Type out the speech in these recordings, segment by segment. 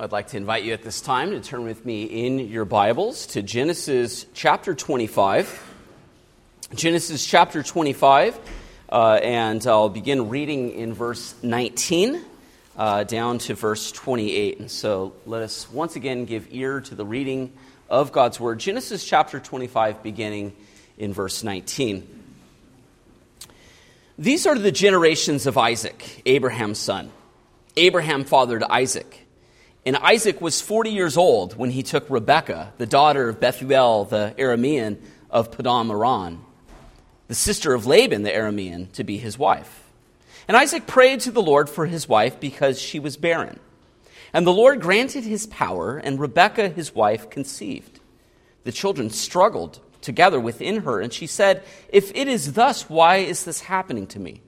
I'd like to invite you at this time to turn with me in your Bibles to Genesis chapter 25. Genesis chapter 25, uh, and I'll begin reading in verse 19 uh, down to verse 28. And so let us once again give ear to the reading of God's Word. Genesis chapter 25, beginning in verse 19. These are the generations of Isaac, Abraham's son. Abraham fathered Isaac. And Isaac was 40 years old when he took Rebekah, the daughter of Bethuel the Aramean of Paddan Aram, the sister of Laban the Aramean, to be his wife. And Isaac prayed to the Lord for his wife because she was barren. And the Lord granted his power, and Rebekah, his wife, conceived. The children struggled together within her, and she said, If it is thus, why is this happening to me?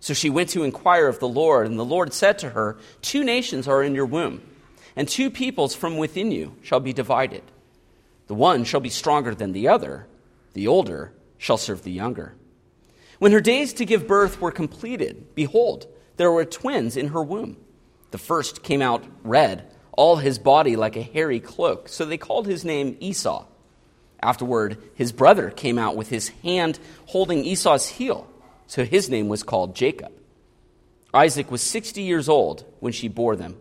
So she went to inquire of the Lord, and the Lord said to her, Two nations are in your womb and two peoples from within you shall be divided. The one shall be stronger than the other, the older shall serve the younger. When her days to give birth were completed, behold, there were twins in her womb. The first came out red, all his body like a hairy cloak, so they called his name Esau. Afterward, his brother came out with his hand holding Esau's heel, so his name was called Jacob. Isaac was 60 years old when she bore them.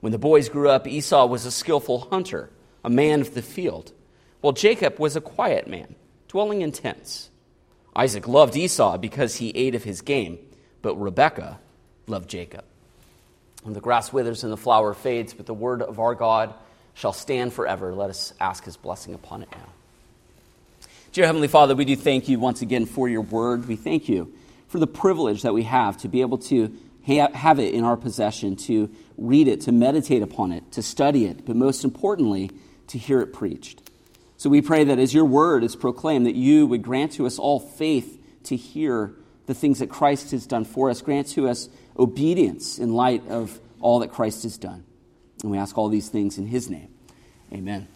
When the boys grew up, Esau was a skillful hunter, a man of the field, while Jacob was a quiet man, dwelling in tents. Isaac loved Esau because he ate of his game, but Rebekah loved Jacob. And the grass withers and the flower fades, but the word of our God shall stand forever. Let us ask his blessing upon it now. Dear Heavenly Father, we do thank you once again for your word. We thank you for the privilege that we have to be able to have it in our possession, to read it, to meditate upon it, to study it, but most importantly, to hear it preached. So we pray that as your word is proclaimed, that you would grant to us all faith to hear the things that Christ has done for us. Grant to us obedience in light of all that Christ has done. And we ask all these things in his name. Amen.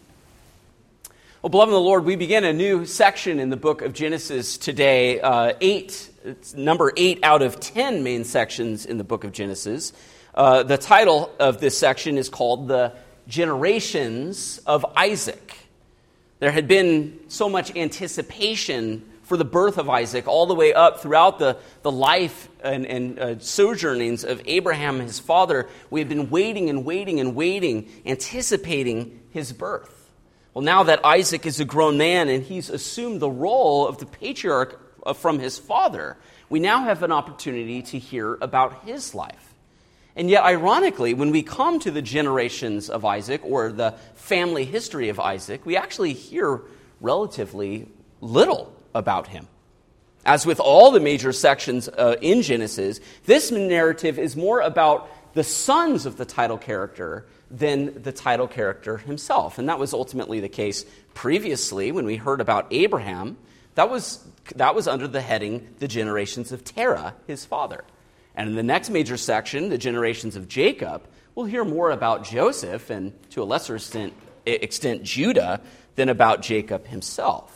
Well, beloved in the Lord, we begin a new section in the book of Genesis today. Uh, eight, number eight out of ten main sections in the book of Genesis. Uh, the title of this section is called The Generations of Isaac. There had been so much anticipation for the birth of Isaac all the way up throughout the, the life and, and uh, sojournings of Abraham, his father. We had been waiting and waiting and waiting, anticipating his birth. Well, now that Isaac is a grown man and he's assumed the role of the patriarch uh, from his father, we now have an opportunity to hear about his life. And yet, ironically, when we come to the generations of Isaac or the family history of Isaac, we actually hear relatively little about him. As with all the major sections uh, in Genesis, this narrative is more about the sons of the title character than the title character himself. And that was ultimately the case previously when we heard about Abraham. That was, that was under the heading the generations of Terah, his father. And in the next major section, the generations of Jacob, we'll hear more about Joseph and to a lesser extent, extent Judah than about Jacob himself.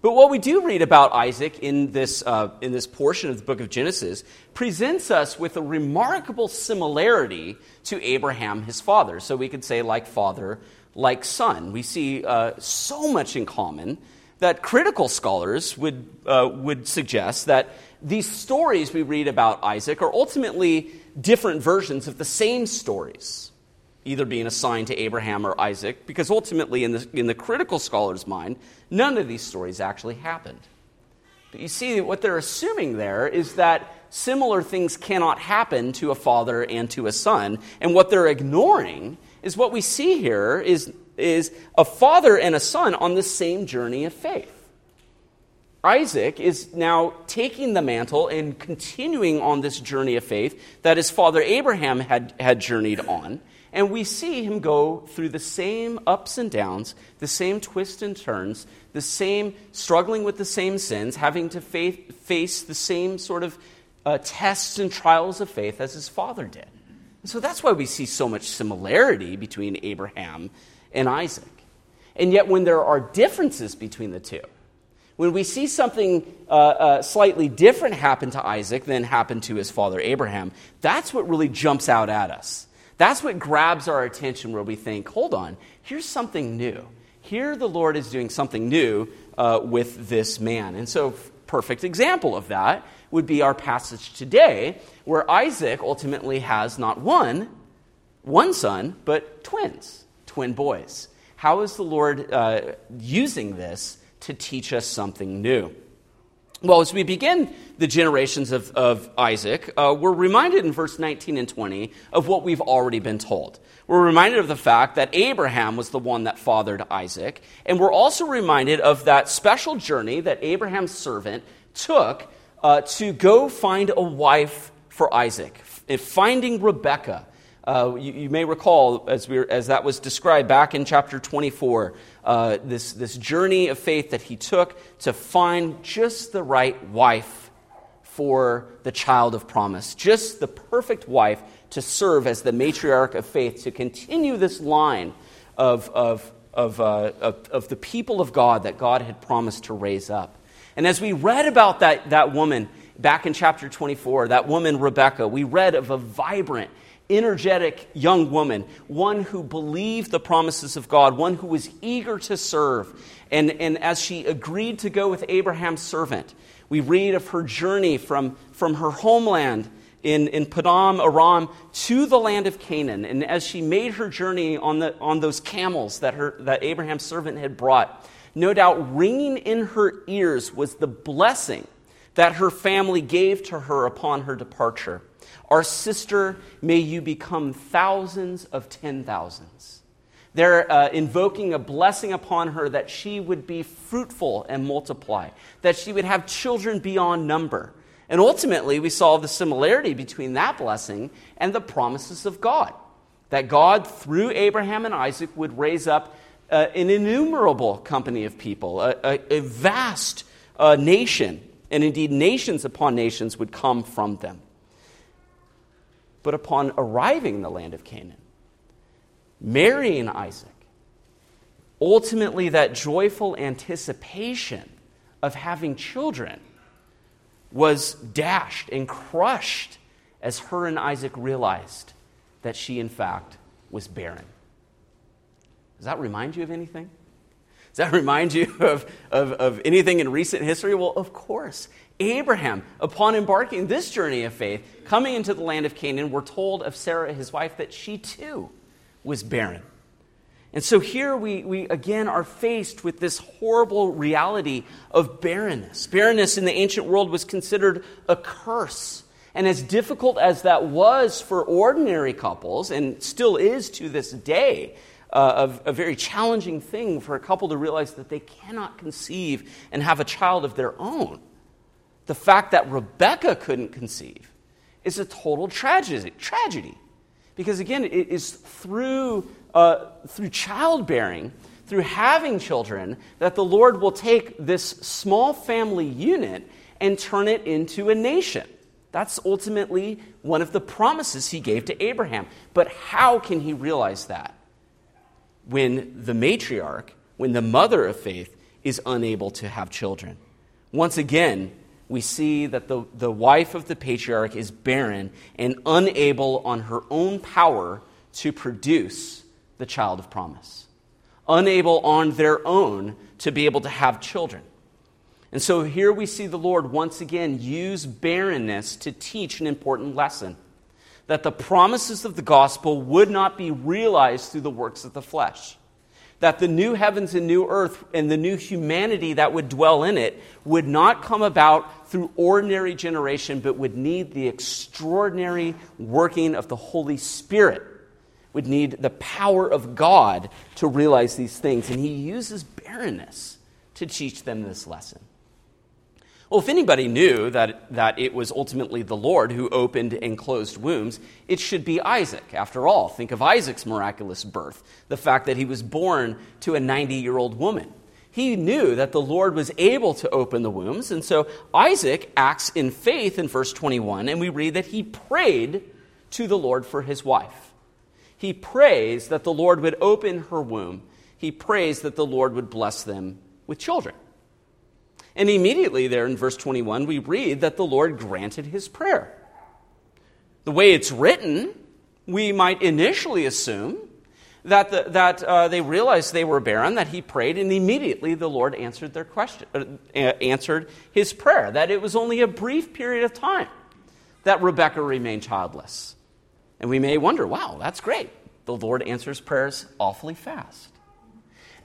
But what we do read about Isaac in this, uh, in this portion of the book of Genesis presents us with a remarkable similarity to Abraham, his father. So we could say, like father, like son. We see uh, so much in common that critical scholars would, uh, would suggest that these stories we read about Isaac are ultimately different versions of the same stories either being assigned to Abraham or Isaac, because ultimately, in the, in the critical scholar's mind, none of these stories actually happened. But you see, what they're assuming there is that similar things cannot happen to a father and to a son. And what they're ignoring is what we see here is, is a father and a son on the same journey of faith. Isaac is now taking the mantle and continuing on this journey of faith that his father Abraham had, had journeyed on. And we see him go through the same ups and downs, the same twists and turns, the same struggling with the same sins, having to face the same sort of uh, tests and trials of faith as his father did. And so that's why we see so much similarity between Abraham and Isaac. And yet, when there are differences between the two, when we see something uh, uh, slightly different happen to Isaac than happened to his father Abraham, that's what really jumps out at us. That's what grabs our attention where we think, hold on, here's something new. Here the Lord is doing something new uh, with this man. And so, perfect example of that would be our passage today, where Isaac ultimately has not one, one son, but twins, twin boys. How is the Lord uh, using this to teach us something new? Well, as we begin the generations of, of Isaac, uh, we're reminded in verse 19 and 20 of what we've already been told. We're reminded of the fact that Abraham was the one that fathered Isaac, and we're also reminded of that special journey that Abraham's servant took uh, to go find a wife for Isaac, finding Rebekah. Uh, you, you, may recall, as, we as that was described back in chapter 24, uh, this, this journey of faith that he took to find just the right wife for the child of promise, just the perfect wife to serve as the matriarch of faith, to continue this line of, of, of, uh, of, of the people of God that God had promised to raise up. And as we read about that, that woman back in chapter 24, that woman, Rebecca, we read of a vibrant, energetic young woman, one who believed the promises of God, one who was eager to serve. And, and as she agreed to go with Abraham's servant, we read of her journey from, from her homeland in, in Paddan Aram to the land of Canaan. And as she made her journey on, the, on those camels that, her, that Abraham's servant had brought, no doubt ringing in her ears was the blessing that her family gave to her upon her departure. Our sister, may you become thousands of ten thousands. They're uh, invoking a blessing upon her that she would be fruitful and multiply, that she would have children beyond number. And ultimately, we saw the similarity between that blessing and the promises of God. That God, through Abraham and Isaac, would raise up uh, an innumerable company of people, a, a, a vast uh, nation, and indeed nations upon nations would come from them. But upon arriving in the land of Canaan, marrying Isaac, ultimately that joyful anticipation of having children was dashed and crushed as her and Isaac realized that she, in fact, was barren. Does that remind you of anything? Does that remind you of, of, of anything in recent history? Well, of course. Abraham, upon embarking this journey of faith, coming into the land of Canaan, we're told of Sarah, his wife, that she too was barren. And so here we, we again are faced with this horrible reality of barrenness. Barrenness in the ancient world was considered a curse. And as difficult as that was for ordinary couples, and still is to this day, uh, a, a very challenging thing for a couple to realize that they cannot conceive and have a child of their own. The fact that Rebecca couldn't conceive is a total tragedy. tragedy. Because again, it is through, uh, through childbearing, through having children, that the Lord will take this small family unit and turn it into a nation. That's ultimately one of the promises he gave to Abraham. But how can he realize that? when the matriarch, when the mother of faith, is unable to have children. Once again, we see that the, the wife of the patriarch is barren and unable on her own power to produce the child of promise, unable on their own to be able to have children. And so here we see the Lord once again use barrenness to teach an important lesson that the promises of the gospel would not be realized through the works of the flesh. That the new heavens and new earth and the new humanity that would dwell in it would not come about through ordinary generation, but would need the extraordinary working of the Holy Spirit, would need the power of God to realize these things. And he uses barrenness to teach them this lesson. Well, if anybody knew that, that it was ultimately the Lord who opened and closed wombs, it should be Isaac. After all, think of Isaac's miraculous birth, the fact that he was born to a 90 year old woman. He knew that the Lord was able to open the wombs, and so Isaac acts in faith in verse 21, and we read that he prayed to the Lord for his wife. He prays that the Lord would open her womb. He prays that the Lord would bless them with children. And immediately there in verse 21, we read that the Lord granted his prayer. The way it's written, we might initially assume that, the, that uh, they realized they were barren, that he prayed, and immediately the Lord answered their question, uh, answered his prayer. That it was only a brief period of time that Rebecca remained childless. And we may wonder, wow, that's great. The Lord answers prayers awfully fast.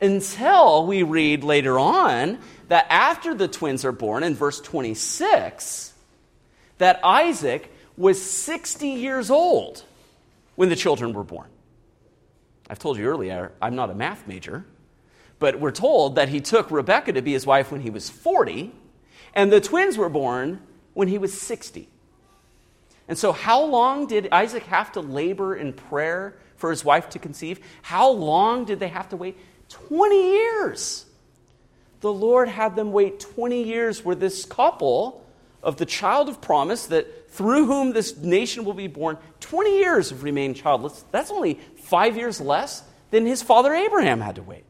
Until we read later on that after the twins are born, in verse 26, that Isaac was 60 years old when the children were born. I've told you earlier, I'm not a math major, but we're told that he took Rebekah to be his wife when he was 40, and the twins were born when he was 60. And so, how long did Isaac have to labor in prayer for his wife to conceive? How long did they have to wait? 20 years. The Lord had them wait 20 years where this couple of the child of promise that through whom this nation will be born, 20 years have remained childless. That's only five years less than his father Abraham had to wait.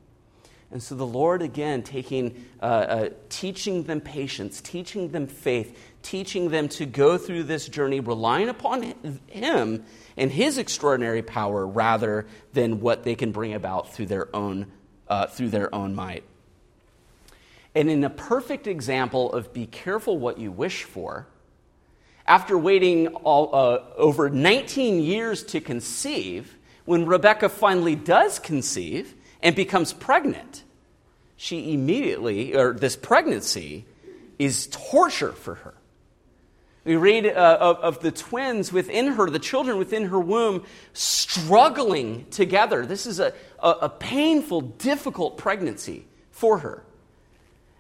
And so the Lord, again, taking, uh, uh, teaching them patience, teaching them faith, teaching them to go through this journey, relying upon Him and His extraordinary power rather than what they can bring about through their own, uh, through their own might. And in a perfect example of be careful what you wish for, after waiting all, uh, over 19 years to conceive, when Rebecca finally does conceive and becomes pregnant, she immediately, or this pregnancy, is torture for her. We read uh, of, of, the twins within her, the children within her womb, struggling together. This is a, a, a painful, difficult pregnancy for her.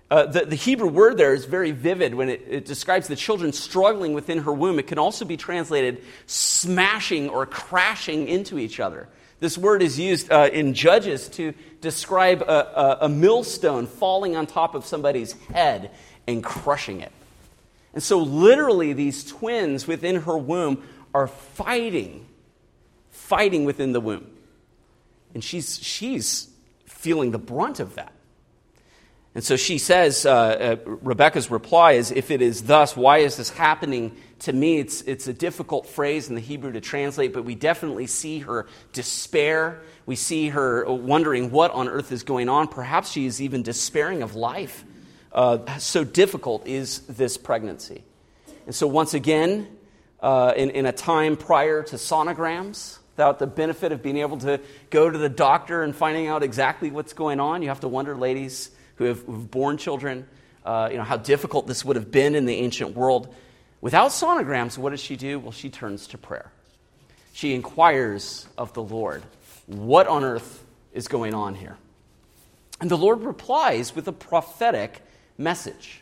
Uh, the, the, Hebrew word there is very vivid when it, it, describes the children struggling within her womb. It can also be translated smashing or crashing into each other. This word is used uh, in Judges to describe a, a, a millstone falling on top of somebody's head and crushing it. And so, literally, these twins within her womb are fighting, fighting within the womb. And she's, she's feeling the brunt of that. And so she says, uh, uh, Rebecca's reply is, If it is thus, why is this happening to me? It's, it's a difficult phrase in the Hebrew to translate, but we definitely see her despair. We see her wondering what on earth is going on. Perhaps she is even despairing of life. Uh, so difficult is this pregnancy. And so, once again, uh, in, in a time prior to sonograms, without the benefit of being able to go to the doctor and finding out exactly what's going on, you have to wonder, ladies who have who've born children, uh, you know, how difficult this would have been in the ancient world. Without sonograms, what does she do? Well, she turns to prayer. She inquires of the Lord, what on earth is going on here? And the Lord replies with a prophetic message.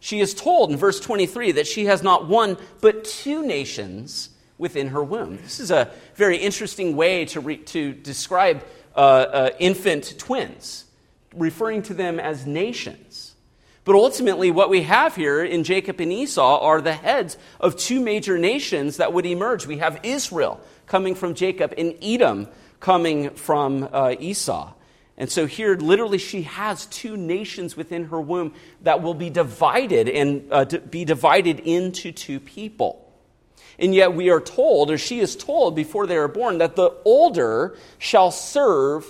She is told in verse 23 that she has not one, but two nations within her womb. This is a very interesting way to, re- to describe uh, uh, infant twins referring to them as nations. But ultimately, what we have here in Jacob and Esau are the heads of two major nations that would emerge. We have Israel coming from Jacob and Edom coming from uh, Esau. And so here, literally, she has two nations within her womb that will be divided and uh, be divided into two people. And yet, we are told, or she is told before they are born, that the older shall serve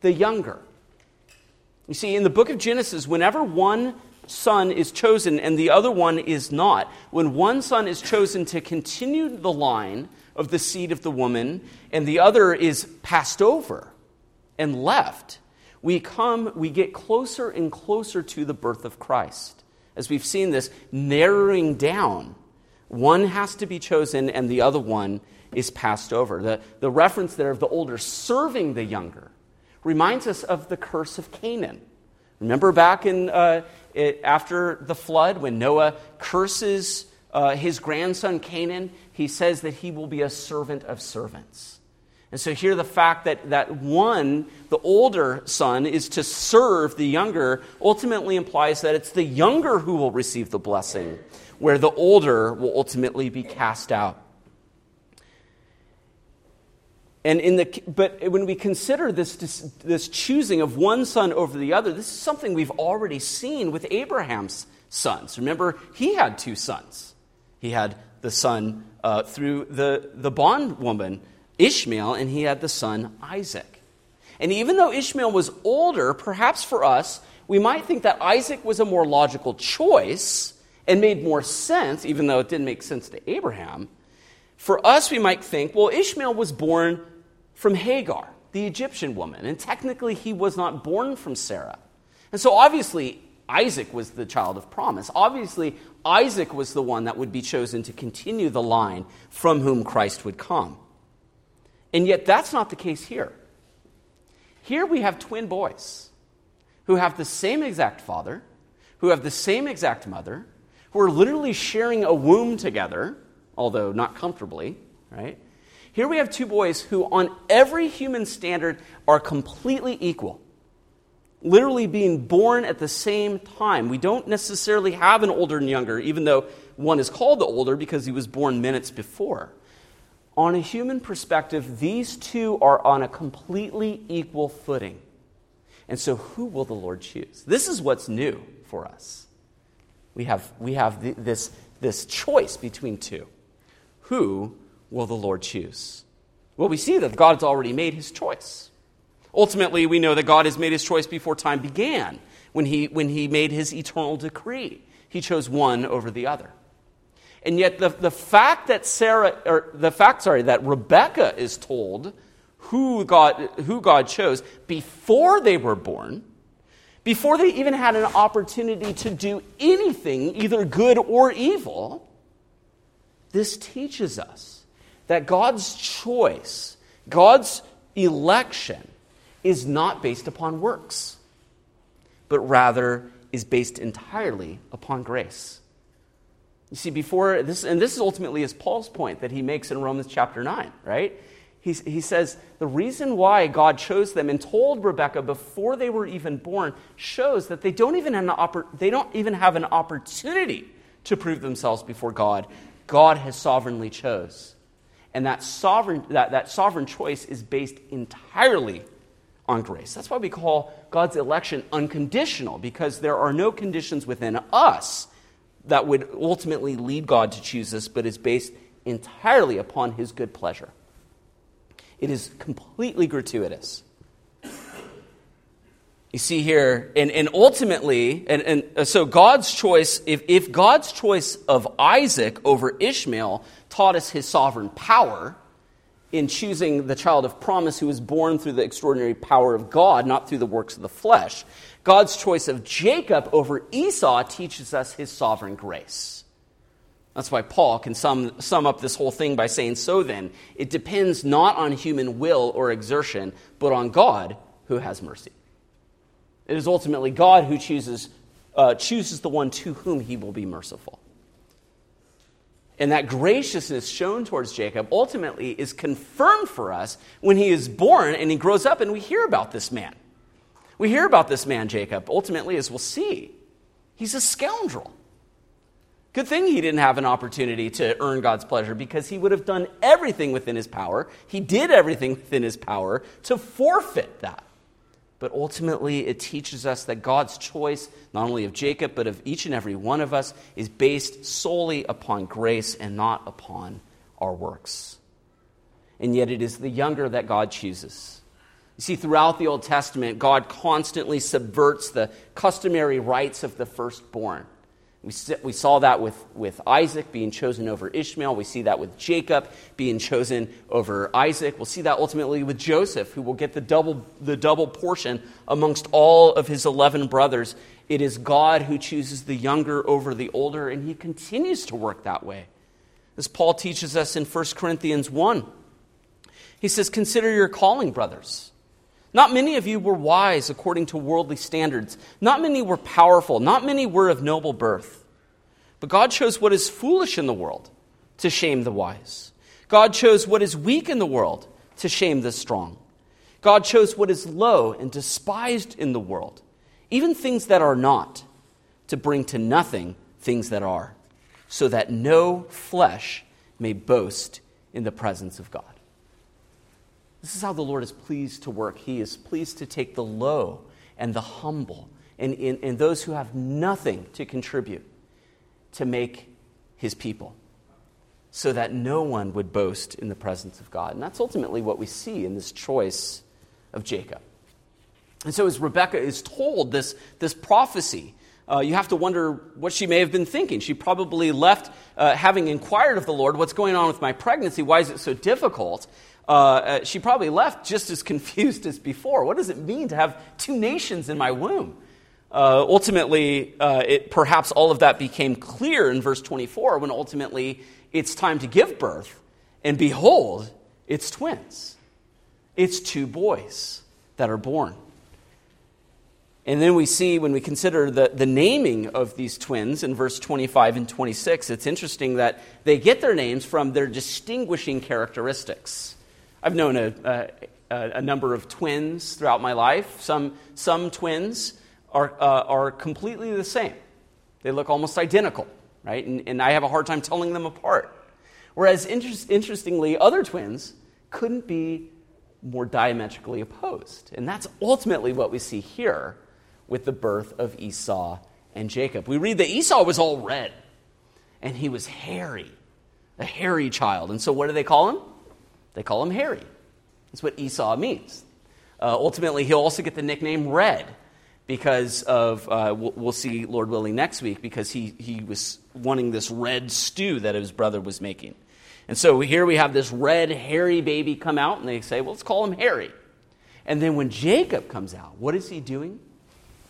the younger. You see, in the book of Genesis, whenever one son is chosen and the other one is not, when one son is chosen to continue the line of the seed of the woman and the other is passed over and left, we come, we get closer and closer to the birth of Christ. As we've seen this narrowing down, one has to be chosen and the other one is passed over. The, the reference there of the older serving the younger reminds us of the curse of Canaan. Remember back in, uh, it, after the flood when Noah curses uh, his grandson Canaan, he says that he will be a servant of servants. And so here the fact that, that one, the older son, is to serve the younger ultimately implies that it's the younger who will receive the blessing, where the older will ultimately be cast out. And in the, but when we consider this, this, choosing of one son over the other, this is something we've already seen with Abraham's sons. Remember, he had two sons. He had the son uh, through the, the bondwoman, Ishmael, and he had the son Isaac. And even though Ishmael was older, perhaps for us, we might think that Isaac was a more logical choice and made more sense, even though it didn't make sense to Abraham. For us, we might think, well, Ishmael was born from Hagar, the Egyptian woman, and technically he was not born from Sarah. And so obviously, Isaac was the child of promise. Obviously, Isaac was the one that would be chosen to continue the line from whom Christ would come. And yet, that's not the case here. Here we have twin boys who have the same exact father, who have the same exact mother, who are literally sharing a womb together, although not comfortably, right? Here we have two boys who, on every human standard, are completely equal. Literally being born at the same time. We don't necessarily have an older and younger, even though one is called the older because he was born minutes before. On a human perspective, these two are on a completely equal footing. And so, who will the Lord choose? This is what's new for us. We have, we have the, this, this choice between two. Who will the Lord choose? Well, we see that God's already made his choice. Ultimately, we know that God has made his choice before time began when he, when he made his eternal decree. He chose one over the other. And yet, the, the fact that Sarah, or the fact, sorry, that Rebecca is told who God, who God chose before they were born, before they even had an opportunity to do anything, either good or evil, this teaches us that God's choice, God's election, is not based upon works, but rather is based entirely upon grace. You see, before this, and this is ultimately is Paul's point that he makes in Romans chapter 9, right? He, he says the reason why God chose them and told Rebekah before they were even born shows that they don't even have an, oppor- they don't even have an opportunity to prove themselves before God. God has sovereignly chose. And that sovereign, that, that sovereign choice is based entirely on grace. That's why we call God's election unconditional, because there are no conditions within us that would ultimately lead God to choose us, but is based entirely upon his good pleasure. It is completely gratuitous. You see here, and, and ultimately, and, and uh, so God's choice, if, if God's choice of Isaac over Ishmael taught us his sovereign power in choosing the child of promise who was born through the extraordinary power of God, not through the works of the flesh, God's choice of Jacob over Esau teaches us his sovereign grace. That's why Paul can sum, sum up this whole thing by saying, So then, it depends not on human will or exertion, but on God who has mercy. It is ultimately God who chooses, uh, chooses the one to whom he will be merciful. And that graciousness shown towards Jacob ultimately is confirmed for us when he is born and he grows up and we hear about this man. We hear about this man, Jacob, ultimately, as we'll see. He's a scoundrel. Good thing he didn't have an opportunity to earn God's pleasure because he would have done everything within his power. He did everything within his power to forfeit that. But ultimately, it teaches us that God's choice, not only of Jacob, but of each and every one of us, is based solely upon grace and not upon our works. And yet, it is the younger that God chooses. You see, throughout the Old Testament, God constantly subverts the customary rights of the firstborn. We, saw that with, with Isaac being chosen over Ishmael. We see that with Jacob being chosen over Isaac. We'll see that ultimately with Joseph, who will get the double, the double portion amongst all of his 11 brothers. It is God who chooses the younger over the older, and he continues to work that way. As Paul teaches us in 1 Corinthians 1, he says, Consider your calling, brothers. Not many of you were wise according to worldly standards. Not many were powerful. Not many were of noble birth. But God chose what is foolish in the world to shame the wise. God chose what is weak in the world to shame the strong. God chose what is low and despised in the world, even things that are not, to bring to nothing things that are, so that no flesh may boast in the presence of God. This is how the Lord is pleased to work. He is pleased to take the low and the humble and, and, and those who have nothing to contribute to make his people. so that no one would boast in the presence of God. And that's ultimately what we see in this choice of Jacob. And so, as Rebecca is told this, this prophecy, uh, you have to wonder what she may have been thinking. She probably left uh, having inquired of the Lord, What's going on with my pregnancy? Why is it so difficult? Uh, uh she probably left just as confused as before. What does it mean to have two nations in my womb? Uh, ultimately, uh, it, perhaps all of that became clear in verse 24 when ultimately it's time to give birth. And behold, it's twins. It's two boys that are born. And then we see when we consider the, the naming of these twins in verse 25 and 26, it's interesting that they get their names from their distinguishing characteristics. I've known a, a, a number of twins throughout my life. Some, some twins are, uh, are completely the same, they look almost identical, right? And, and I have a hard time telling them apart. Whereas, inter- interestingly, other twins couldn't be more diametrically opposed. And that's ultimately what we see here with the birth of Esau and Jacob. We read that Esau was all red and he was hairy, a hairy child. And so what do they call him? They call him Hairy. That's what Esau means. Uh, ultimately, he'll also get the nickname Red because of, uh, we'll, we'll, see, Lord willing, next week, because he, he was wanting this red stew that his brother was making. And so here we have this red, hairy baby come out, and they say, well, let's call him Harry. And then when Jacob comes out, what is he doing?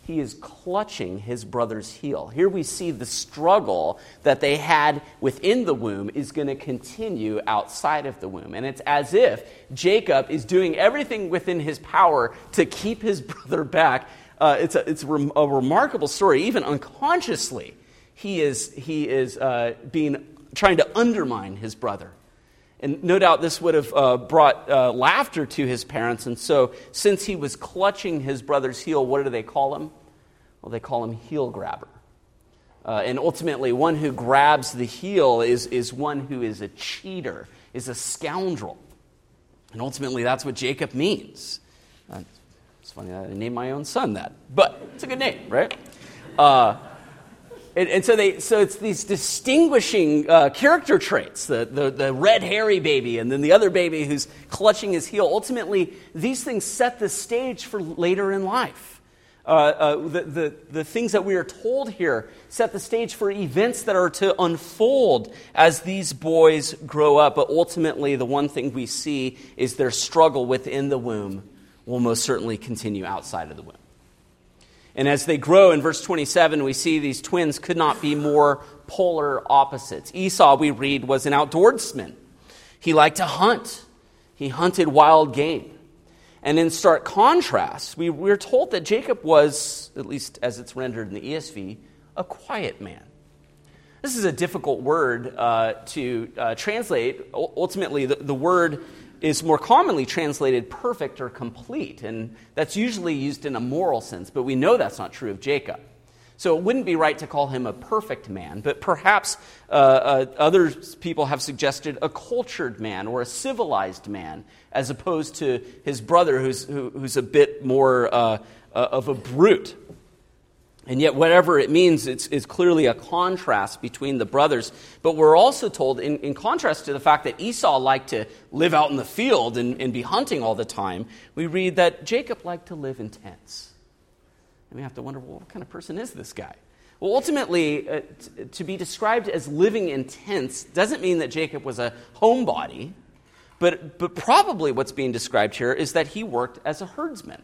He is clutching his brother's heel. Here we see the struggle that they had within the womb is going to continue outside of the womb. And it's as if Jacob is doing everything within his power to keep his brother back. Uh, it's a, it's a, rem- a, remarkable story. Even unconsciously, he is, he is uh, being, trying to undermine his brother. And no doubt this would have uh, brought uh, laughter to his parents. And so, since he was clutching his brother's heel, what do they call him? Well, they call him heel grabber. Uh, and ultimately, one who grabs the heel is, is one who is a cheater, is a scoundrel. And ultimately, that's what Jacob means. Uh, it's funny, I named my own son that, but it's a good name, right? And, and, so, they, so it's these distinguishing uh, character traits the, the, the, red hairy baby and then the other baby who's clutching his heel. Ultimately, these things set the stage for later in life. Uh, uh, the, the, the things that we are told here set the stage for events that are to unfold as these boys grow up. But ultimately, the one thing we see is their struggle within the womb will most certainly continue outside of the womb. And as they grow, in verse 27, we see these twins could not be more polar opposites. Esau, we read, was an outdoorsman. He liked to hunt, he hunted wild game. And in stark contrast, we, we're told that Jacob was, at least as it's rendered in the ESV, a quiet man. This is a difficult word uh, to uh, translate. Ultimately, the, the word is more commonly translated perfect or complete, and that's usually used in a moral sense, but we know that's not true of Jacob. So it wouldn't be right to call him a perfect man, but perhaps uh, uh, other people have suggested a cultured man or a civilized man, as opposed to his brother, who's, who, who's a bit more uh, uh of a brute. And yet, whatever it means, it's, it's, clearly a contrast between the brothers. But we're also told, in, in contrast to the fact that Esau liked to live out in the field and, and, be hunting all the time, we read that Jacob liked to live in tents. And we have to wonder, well, what kind of person is this guy? Well, ultimately, uh, t- to be described as living in tents doesn't mean that Jacob was a homebody, but, but probably what's being described here is that he worked as a herdsman.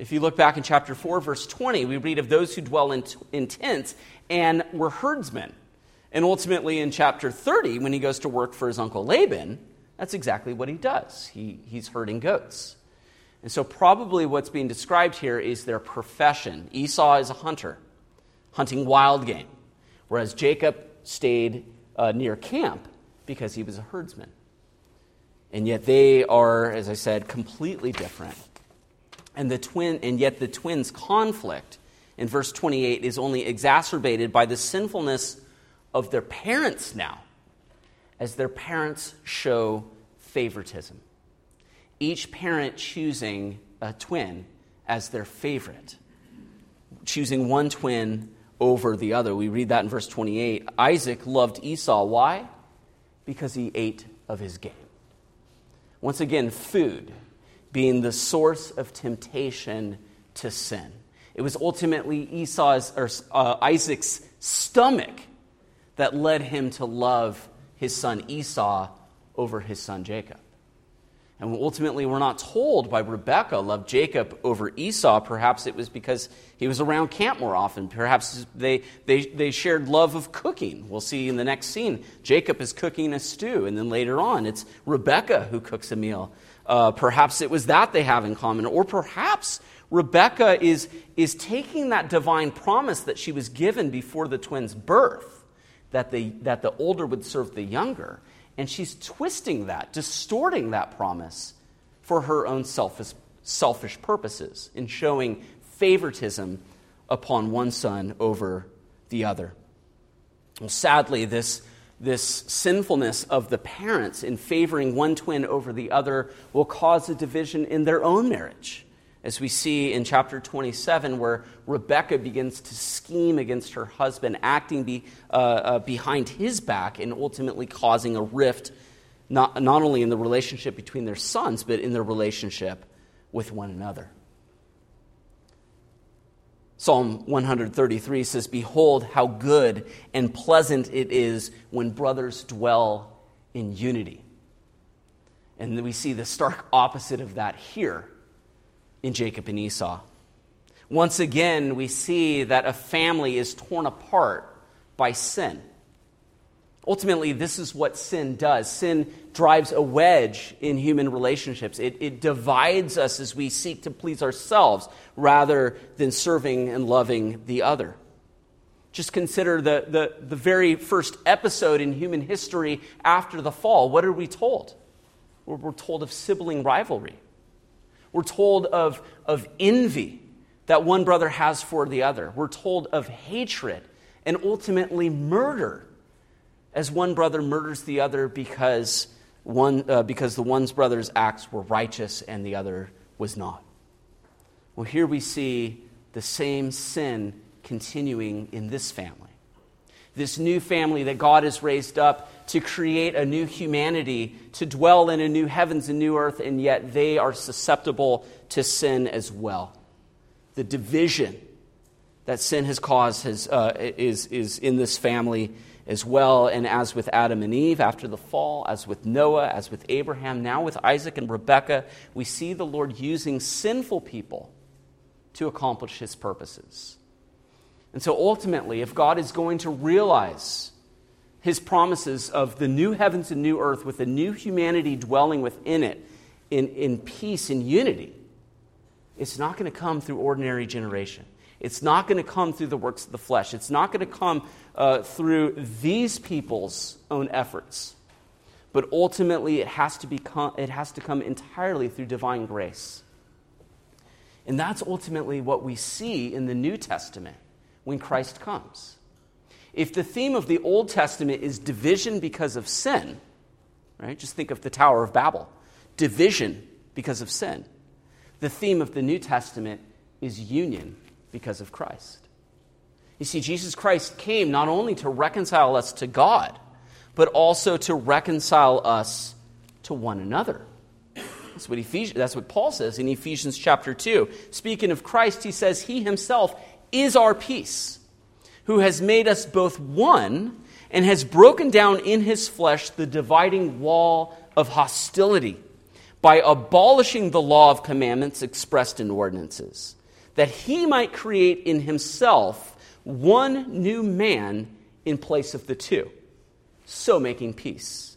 If you look back in chapter 4, verse 20, we read of those who dwell in, in tents and were herdsmen. And ultimately, in chapter 30, when he goes to work for his uncle Laban, that's exactly what he does. He, he's herding goats. And so, probably what's being described here is their profession. Esau is a hunter, hunting wild game, whereas Jacob stayed uh, near camp because he was a herdsman. And yet, they are, as I said, completely different and, the twin, and yet the twins' conflict in verse 28 is only exacerbated by the sinfulness of their parents now, as their parents show favoritism. Each parent choosing a twin as their favorite, choosing one twin over the other. We read that in verse 28. Isaac loved Esau. Why? because he ate of his game. Once again, food being the source of temptation to sin. It was ultimately Esau's or uh, Isaac's stomach that led him to love his son Esau over his son Jacob. And ultimately, we're not told why Rebekah loved Jacob over Esau. Perhaps it was because he was around camp more often. Perhaps they, they, they shared love of cooking. We'll see in the next scene. Jacob is cooking a stew, and then later on, it's Rebekah who cooks a meal. Uh, perhaps it was that they have in common. Or perhaps Rebecca is, is taking that divine promise that she was given before the twins' birth, that the, that the older would serve the younger and she's twisting that, distorting that promise for her own selfish, selfish purposes in showing favoritism upon one son over the other. Well, sadly, this, this sinfulness of the parents in favoring one twin over the other will cause a division in their own marriage as we see in chapter 27, where Rebecca begins to scheme against her husband, acting be, uh, uh, behind his back, and ultimately causing a rift, not, not only in the relationship between their sons, but in their relationship with one another. Psalm 133 says, Behold, how good and pleasant it is when brothers dwell in unity. And we see the stark opposite of that here in Jacob and Esau. Once again, we see that a family is torn apart by sin. Ultimately, this is what sin does. Sin drives a wedge in human relationships. It, it, divides us as we seek to please ourselves rather than serving and loving the other. Just consider the, the, the very first episode in human history after the fall. What are we told? We're, we're told of sibling rivalry. We're told of, of envy that one brother has for the other. We're told of hatred and ultimately murder as one brother murders the other because, one, uh, because the one's brother's acts were righteous and the other was not. Well, here we see the same sin continuing in this family this new family that God has raised up to create a new humanity, to dwell in a new heavens and new earth, and yet they are susceptible to sin as well. The division that sin has caused has, uh, is, is in this family as well. And as with Adam and Eve after the fall, as with Noah, as with Abraham, now with Isaac and Rebekah, we see the Lord using sinful people to accomplish his purposes. And so ultimately, if God is going to realize his promises of the new heavens and new earth with a new humanity dwelling within it in, in peace and unity, it's not going to come through ordinary generation. It's not going to come through the works of the flesh. It's not going to come uh, through these people's own efforts. But ultimately, it has, to become, it has to come entirely through divine grace. And that's ultimately what we see in the New Testament when Christ comes. If the theme of the Old Testament is division because of sin, right? Just think of the Tower of Babel division because of sin. The theme of the New Testament is union because of Christ. You see, Jesus Christ came not only to reconcile us to God, but also to reconcile us to one another. That's what, Ephesians, that's what Paul says in Ephesians chapter 2. Speaking of Christ, he says, He himself is our peace, who has made us both one and has broken down in his flesh the dividing wall of hostility by abolishing the law of commandments expressed in ordinances, that he might create in himself one new man in place of the two, so making peace,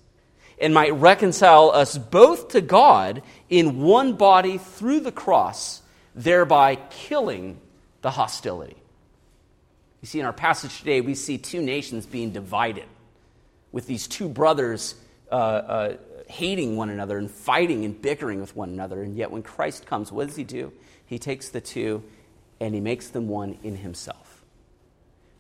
and might reconcile us both to God in one body through the cross, thereby killing the hostility. You see, in our passage today, we see two nations being divided, with these two brothers uh, uh, hating one another and fighting and bickering with one another. And yet, when Christ comes, what does he do? He takes the two and he makes them one in himself.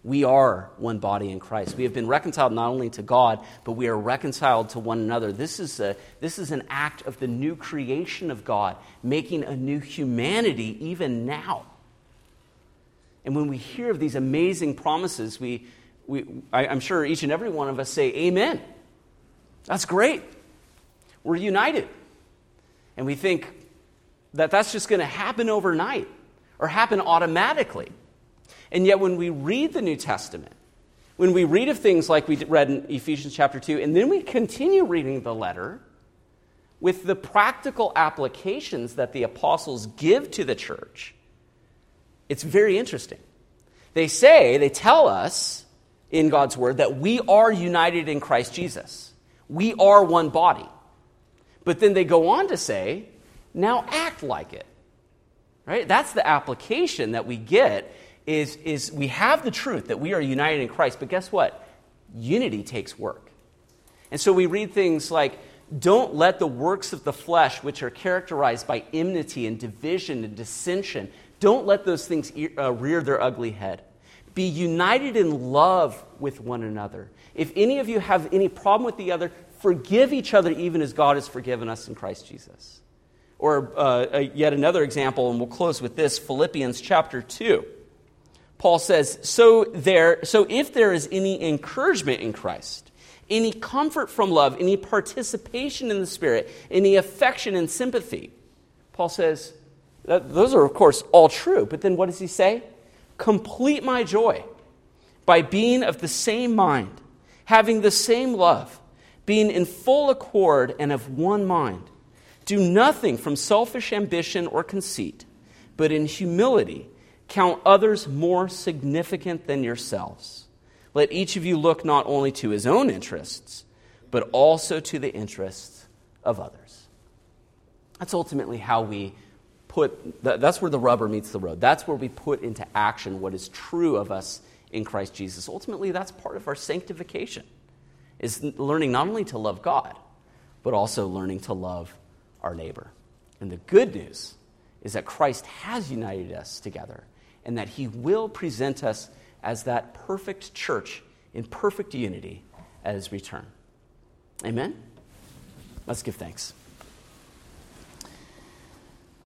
We are one body in Christ. We have been reconciled not only to God, but we are reconciled to one another. This is, a, this is an act of the new creation of God, making a new humanity even now. And when we hear of these amazing promises, we, we, I, am sure each and every one of us say, Amen. That's great. We're united. And we think that that's just going to happen overnight or happen automatically. And yet, when we read the New Testament, when we read of things like we read in Ephesians chapter 2, and then we continue reading the letter with the practical applications that the apostles give to the church, it's very interesting. They say, they tell us in God's word that we are united in Christ Jesus. We are one body. But then they go on to say, now act like it. Right? That's the application that we get is, is we have the truth that we are united in Christ, but guess what? Unity takes work. And so we read things like, don't let the works of the flesh, which are characterized by enmity and division and dissension, don't let those things uh, rear their ugly head. Be united in love with one another. If any of you have any problem with the other, forgive each other even as God has forgiven us in Christ Jesus. Or uh, yet another example, and we'll close with this Philippians chapter 2. Paul says, so, there, so if there is any encouragement in Christ, any comfort from love, any participation in the Spirit, any affection and sympathy, Paul says, those are, of course, all true. But then what does he say? Complete my joy by being of the same mind, having the same love, being in full accord and of one mind. Do nothing from selfish ambition or conceit, but in humility count others more significant than yourselves. Let each of you look not only to his own interests, but also to the interests of others. That's ultimately how we put, that's where the rubber meets the road. That's where we put into action what is true of us in Christ Jesus. Ultimately, that's part of our sanctification, is learning not only to love God, but also learning to love our neighbor. And the good news is that Christ has united us together and that he will present us as that perfect church in perfect unity at his return. Amen? Let's give thanks.